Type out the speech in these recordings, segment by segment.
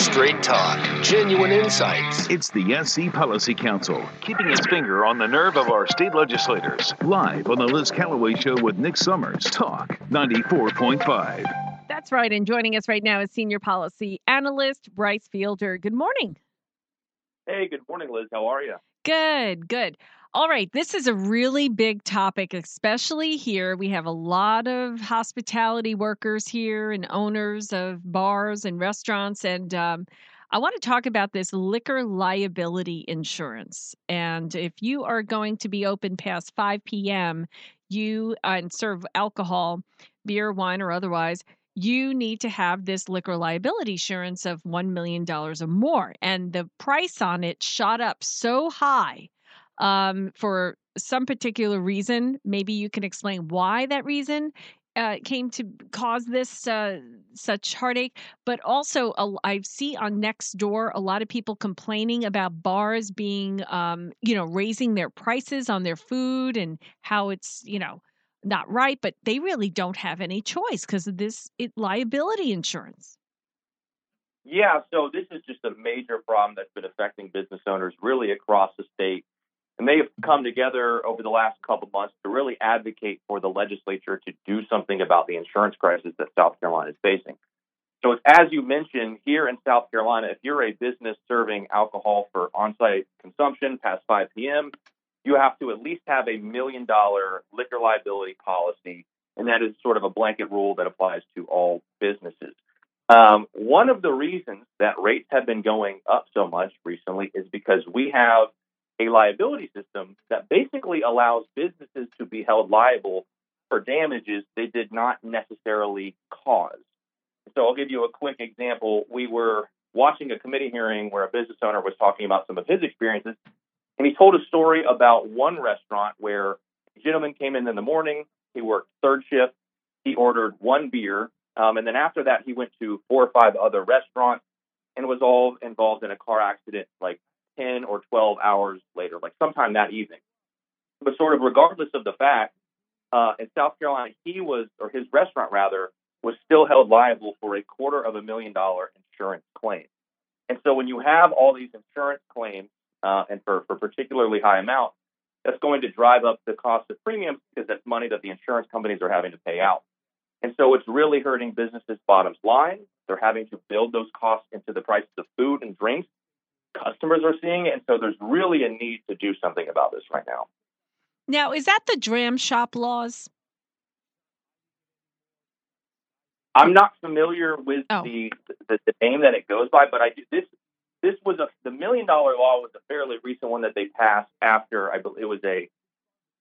Straight talk, genuine insights. It's the SC Policy Council, keeping its finger on the nerve of our state legislators. Live on the Liz Callaway Show with Nick Summers. Talk 94.5. That's right. And joining us right now is Senior Policy Analyst Bryce Fiedler. Good morning. Hey, good morning, Liz. How are you? Good, good. All right, this is a really big topic, especially here. We have a lot of hospitality workers here and owners of bars and restaurants. And um, I want to talk about this liquor liability insurance. And if you are going to be open past 5 p.m., you uh, and serve alcohol, beer, wine, or otherwise, you need to have this liquor liability insurance of $1 million or more. And the price on it shot up so high um, for some particular reason. Maybe you can explain why that reason uh, came to cause this uh, such heartache. But also, uh, I see on Next Door a lot of people complaining about bars being, um, you know, raising their prices on their food and how it's, you know, not right. But they really don't have any choice because of this it, liability insurance. Yeah, so this is just a major problem that's been affecting business owners really across the state they have come together over the last couple of months to really advocate for the legislature to do something about the insurance crisis that South Carolina is facing. So, as you mentioned, here in South Carolina, if you're a business serving alcohol for on site consumption past 5 p.m., you have to at least have a million dollar liquor liability policy. And that is sort of a blanket rule that applies to all businesses. Um, one of the reasons that rates have been going up so much recently is because we have a liability system that basically allows businesses to be held liable for damages they did not necessarily cause. So I'll give you a quick example. We were watching a committee hearing where a business owner was talking about some of his experiences, and he told a story about one restaurant where a gentleman came in in the morning, he worked third shift, he ordered one beer, um, and then after that he went to four or five other restaurants and was all involved in a car accident like 10 or 12 hours later, like sometime that evening. But sort of regardless of the fact, uh, in South Carolina, he was, or his restaurant rather, was still held liable for a quarter of a million dollar insurance claim. And so when you have all these insurance claims, uh, and for, for particularly high amounts, that's going to drive up the cost of premiums because that's money that the insurance companies are having to pay out. And so it's really hurting businesses' bottom line. They're having to build those costs into the prices of food and drinks customers are seeing. And so there's really a need to do something about this right now. Now, is that the dram shop laws? I'm not familiar with oh. the, the, the name that it goes by, but I do this. This was a the million dollar law was a fairly recent one that they passed after I believe it was a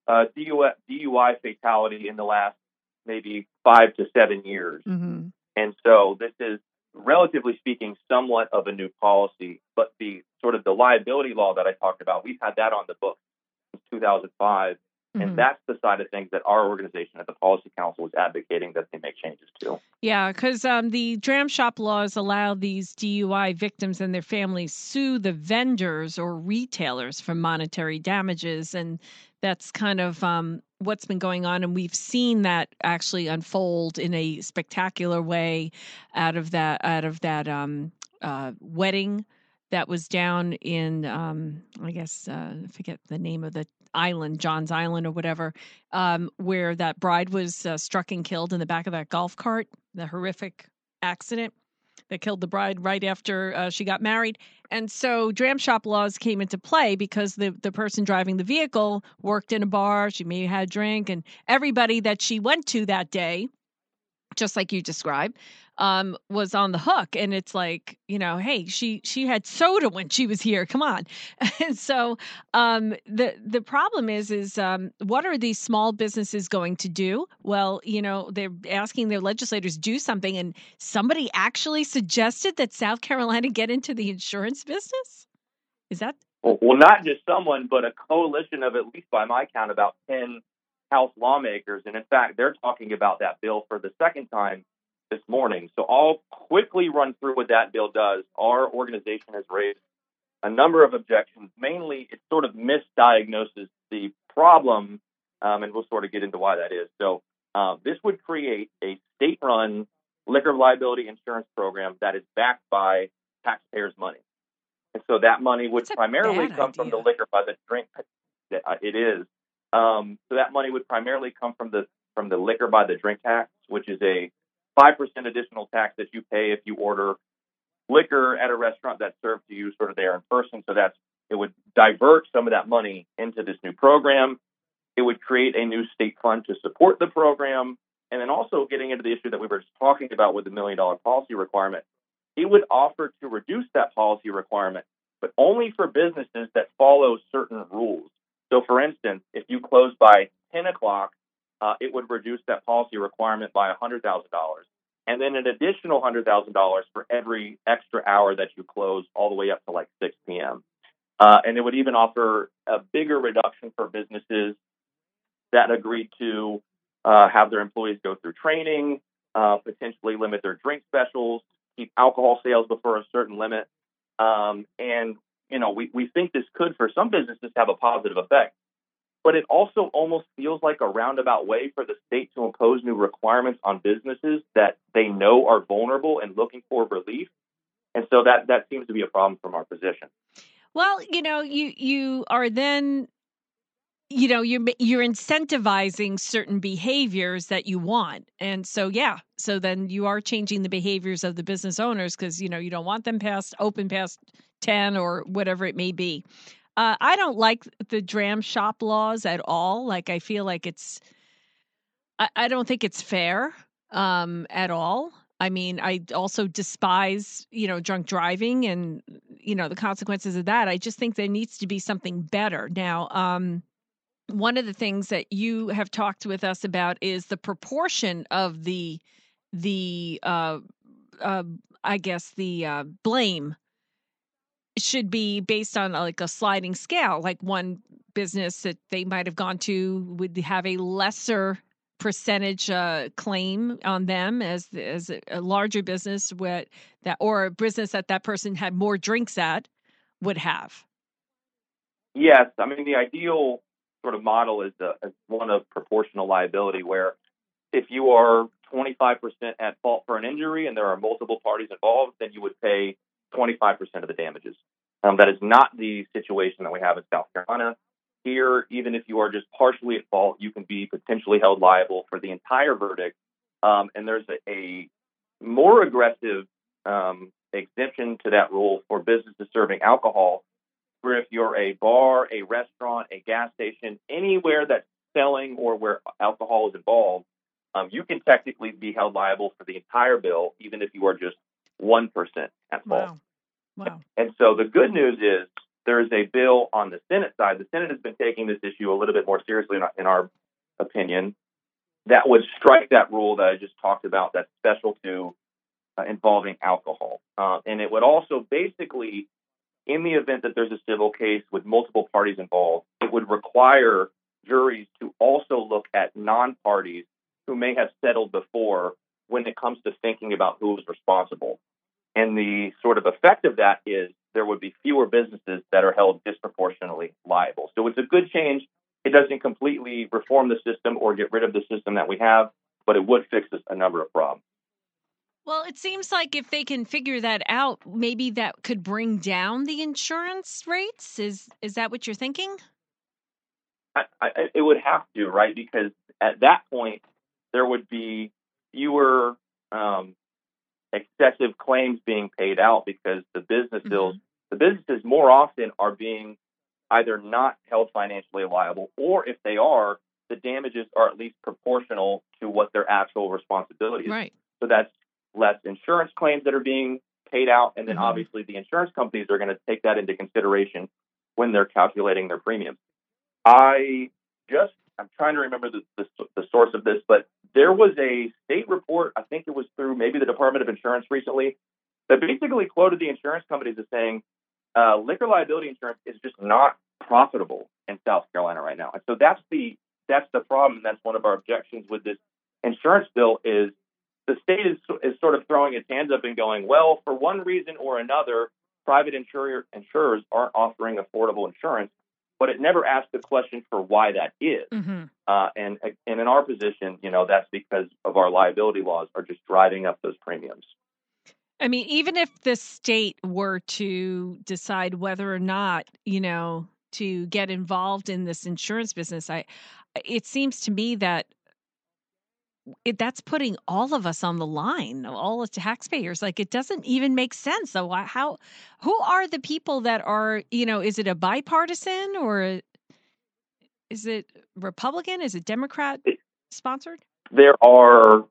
uh, DUI, DUI fatality in the last maybe five to seven years, mm-hmm. and so this is relatively speaking, somewhat of a new policy. But the sort of the liability law that I talked about, we've had that on the books since 2005. Mm-hmm. And that's the side of things that our organization at the Policy Council is advocating that they make changes to. Yeah, because um, the dram shop laws allow these DUI victims and their families sue the vendors or retailers for monetary damages, and that's kind of um, what's been going on. And we've seen that actually unfold in a spectacular way out of that out of that um, uh, wedding that was down in um, I guess uh, I forget the name of the island, John's Island or whatever, um, where that bride was uh, struck and killed in the back of that golf cart, the horrific accident that killed the bride right after uh, she got married. And so dram shop laws came into play because the, the person driving the vehicle worked in a bar, she may have had a drink, and everybody that she went to that day, just like you described, um, was on the hook. And it's like, you know, hey, she she had soda when she was here. Come on. And so um, the the problem is is um, what are these small businesses going to do? Well, you know, they're asking their legislators do something, and somebody actually suggested that South Carolina get into the insurance business. Is that? Well, not just someone, but a coalition of at least, by my count, about ten House lawmakers. And in fact, they're talking about that bill for the second time this morning. So I'll quickly run through what that bill does. Our organization has raised a number of objections. Mainly, it sort of misdiagnoses the problem, um, and we'll sort of get into why that is. So uh, this would create a state-run liquor liability insurance program that is backed by taxpayers' money. And so that money would primarily come from the liquor by the drink. Uh, It is. Um, so that money would primarily come from the from the liquor by the drink tax, which is a five percent additional tax that you pay if you order liquor at a restaurant that's served to you sort of there in person. So that's it would divert some of that money into this new program. It would create a new state fund to support the program. And then also getting into the issue that we were just talking about with the million dollar policy requirement, it would offer to reduce that policy requirement, but only for businesses that follow certain rules. So, for instance, if you close by 10 o'clock, uh, it would reduce that policy requirement by $100,000. And then an additional $100,000 for every extra hour that you close, all the way up to like 6 p.m. Uh, and it would even offer a bigger reduction for businesses that agreed to uh, have their employees go through training, uh, potentially limit their drink specials, keep alcohol sales before a certain limit. Um, and, you know, we, we think this could, for some businesses, have a positive effect. But it also almost feels like a roundabout way for the state to impose new requirements on businesses that they know are vulnerable and looking for relief. And so that, that seems to be a problem from our position. Well, you know, you you are then you know, you're you're incentivizing certain behaviors that you want. And so yeah, so then you are changing the behaviors of the business owners cuz you know, you don't want them past open past 10 or whatever it may be. Uh, I don't like the dram shop laws at all. Like I feel like it's I, I don't think it's fair um, at all. I mean, I also despise, you know, drunk driving and, you know, the consequences of that. I just think there needs to be something better. Now, um, one of the things that you have talked with us about is the proportion of the, the, uh, uh, I guess the uh, blame should be based on uh, like a sliding scale. Like one business that they might have gone to would have a lesser percentage uh, claim on them as as a, a larger business with that or a business that that person had more drinks at would have. Yes, I mean the ideal sort of model is, the, is one of proportional liability, where if you are 25% at fault for an injury and there are multiple parties involved, then you would pay 25% of the damages. Um, that is not the situation that we have in South Carolina. Here, even if you are just partially at fault, you can be potentially held liable for the entire verdict. Um, and there's a, a more aggressive um, exemption to that rule for businesses serving alcohol where if you're a bar, a restaurant, a gas station, anywhere that's selling or where alcohol is involved, um, you can technically be held liable for the entire bill, even if you are just 1% at fault. Wow. Wow. And so the good news is there is a bill on the Senate side. The Senate has been taking this issue a little bit more seriously, in our, in our opinion, that would strike that rule that I just talked about that's special to uh, involving alcohol. Uh, and it would also basically in the event that there's a civil case with multiple parties involved, it would require juries to also look at non parties who may have settled before when it comes to thinking about who is responsible. And the sort of effect of that is there would be fewer businesses that are held disproportionately liable. So it's a good change. It doesn't completely reform the system or get rid of the system that we have, but it would fix a number of problems. Well, it seems like if they can figure that out, maybe that could bring down the insurance rates. Is is that what you're thinking? I, I, it would have to, right? Because at that point, there would be fewer excessive claims being paid out because the business bills, the businesses more often are being either not held financially liable, or if they are, the damages are at least proportional to what their actual responsibility is. Right. So that's less insurance claims that are being paid out, and then Mhm. obviously the insurance companies are going to take that into consideration when they're calculating their premiums. I just I'm trying to remember the, the, the source of this, but there was a state report. I think it was through maybe the Department of Insurance recently that basically quoted the insurance companies as saying uh, liquor liability insurance is just not profitable in South Carolina right now, and so that's the that's the problem. That's one of our objections with this insurance bill is the state is is sort of throwing its hands up and going, well, for one reason or another, private insurer, insurers aren't offering affordable insurance, but it never asks the question for why that is. Mm-hmm. Uh, and and in our position, you know, that's because of our liability laws are just driving up those premiums. I mean, even if the state were to decide whether or not, you know, to get involved in this insurance business, I it seems to me that it, that's putting all of us on the line, all the taxpayers. Like it doesn't even make sense. So why- how who are the people that are, you know, is it a bipartisan or is it Republican? Is it Democrat sponsored? There are.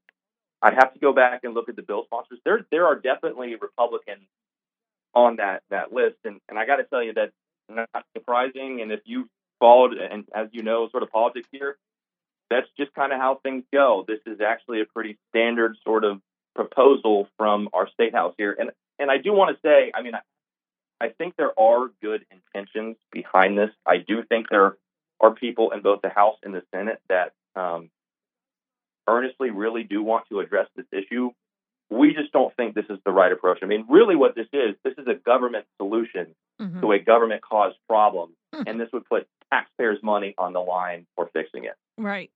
I'd have to go back and look at the bill sponsors. There, there are definitely Republicans on that that list, and and I got to tell you that's not surprising. And if you followed, and as you know, sort of politics here, that's just kind of how things go. This is actually a pretty standard sort of proposal from our state house here, and and I do want to say, I mean, I, I think there are good intentions behind this. I do think there are people in both the House and the Senate that um, earnestly really do want to address this issue. We just don't think this is the right approach. I mean, really, what this is, this is a government solution Mhm. to a government caused problem, Hmm. and this would put taxpayers' money on the line for fixing it. Right.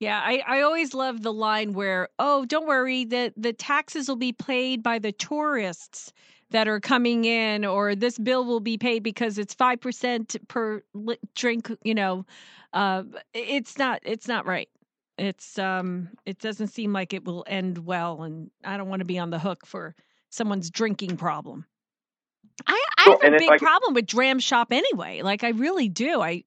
Yeah, I, I always love the line where, oh, don't worry, the, the taxes will be paid by the tourists that are coming in, or this bill will be paid because it's five percent per li- drink. You know, uh, it's not it's not right. It's um, it doesn't seem like it will end well, and I don't want to be on the hook for someone's drinking problem. I, I Well, have a big I problem with Dram Shop anyway. Like I really do. I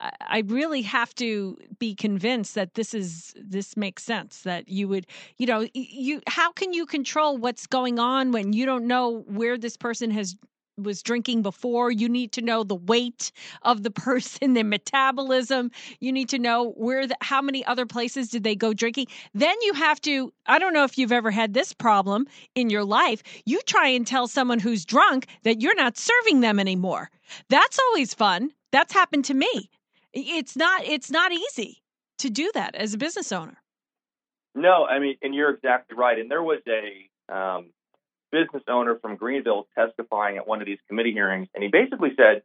I really have to be convinced that this is this makes sense. That you would, you know, you how can you control what's going on when you don't know where this person has was drinking before? You need to know the weight of the person, their metabolism. You need to know where the, how many other places did they go drinking. Then you have to. I don't know if you've ever had this problem in your life. You try and tell someone who's drunk that you're not serving them anymore. That's always fun. That's happened to me it's not it's not easy to do that as a business owner No, I mean, and you're exactly right. And there was a um, business owner from Greenville testifying at one of these committee hearings, and he basically said,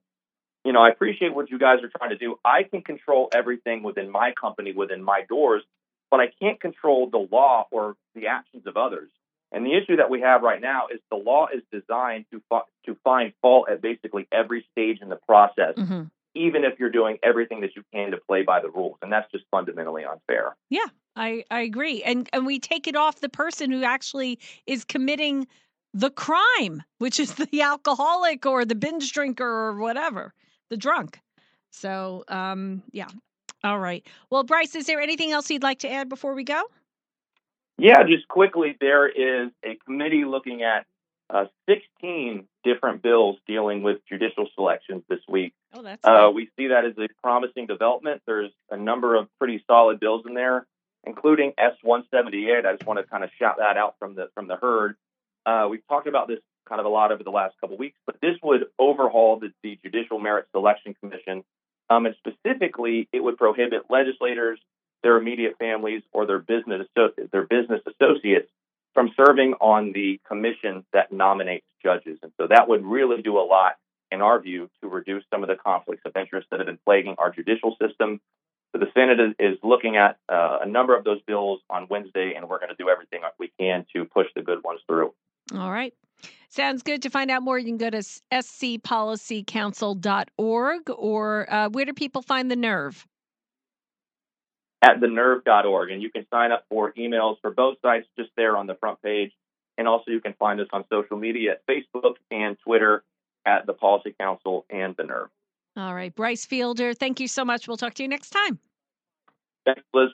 "You know, I appreciate what you guys are trying to do. I can control everything within my company, within my doors, but I can't control the law or the actions of others." And the issue that we have right now is the law is designed to to find fault at basically every stage in the process, mm-hmm. Even if you're doing everything that you can to play by the rules, and that's just fundamentally unfair. Yeah, I, I agree. And and we take it off the person who actually is committing the crime, which is the alcoholic or the binge drinker or whatever, the drunk. So um yeah. All right. Well, Bryce, is there anything else you'd like to add before we go? Yeah, just quickly, there is a committee looking at uh, 16 different bills dealing with judicial selections this week. That's Uh, we see that as a promising development. There's a number of pretty solid bills in there, including S178. I just want to kind of shout that out from the from the herd. Uh, we've talked about this kind of a lot over the last couple of weeks, but this would overhaul the, the Judicial Merit Selection Commission, um, and specifically, it would prohibit legislators, their immediate families, or their business their business associates from serving on the commission that nominates judges. And so that would really do a lot, in our view, to reduce some of the conflicts of interest that have been plaguing our judicial system. So the Senate is, is looking at uh, a number of those bills on Wednesday, and we're going to do everything we can to push the good ones through. All right. Sounds good. To find out more, you can go to scpolicycouncil.org or uh, where do people find the nerve? At thenerve.org, and you can sign up for emails for both sites just there on the front page. And also, you can find us on social media at Facebook and Twitter at the Policy Council and the Nerve. All right. Bryce Fiedler, thank you so much. We'll talk to you next time. Thanks, Liz.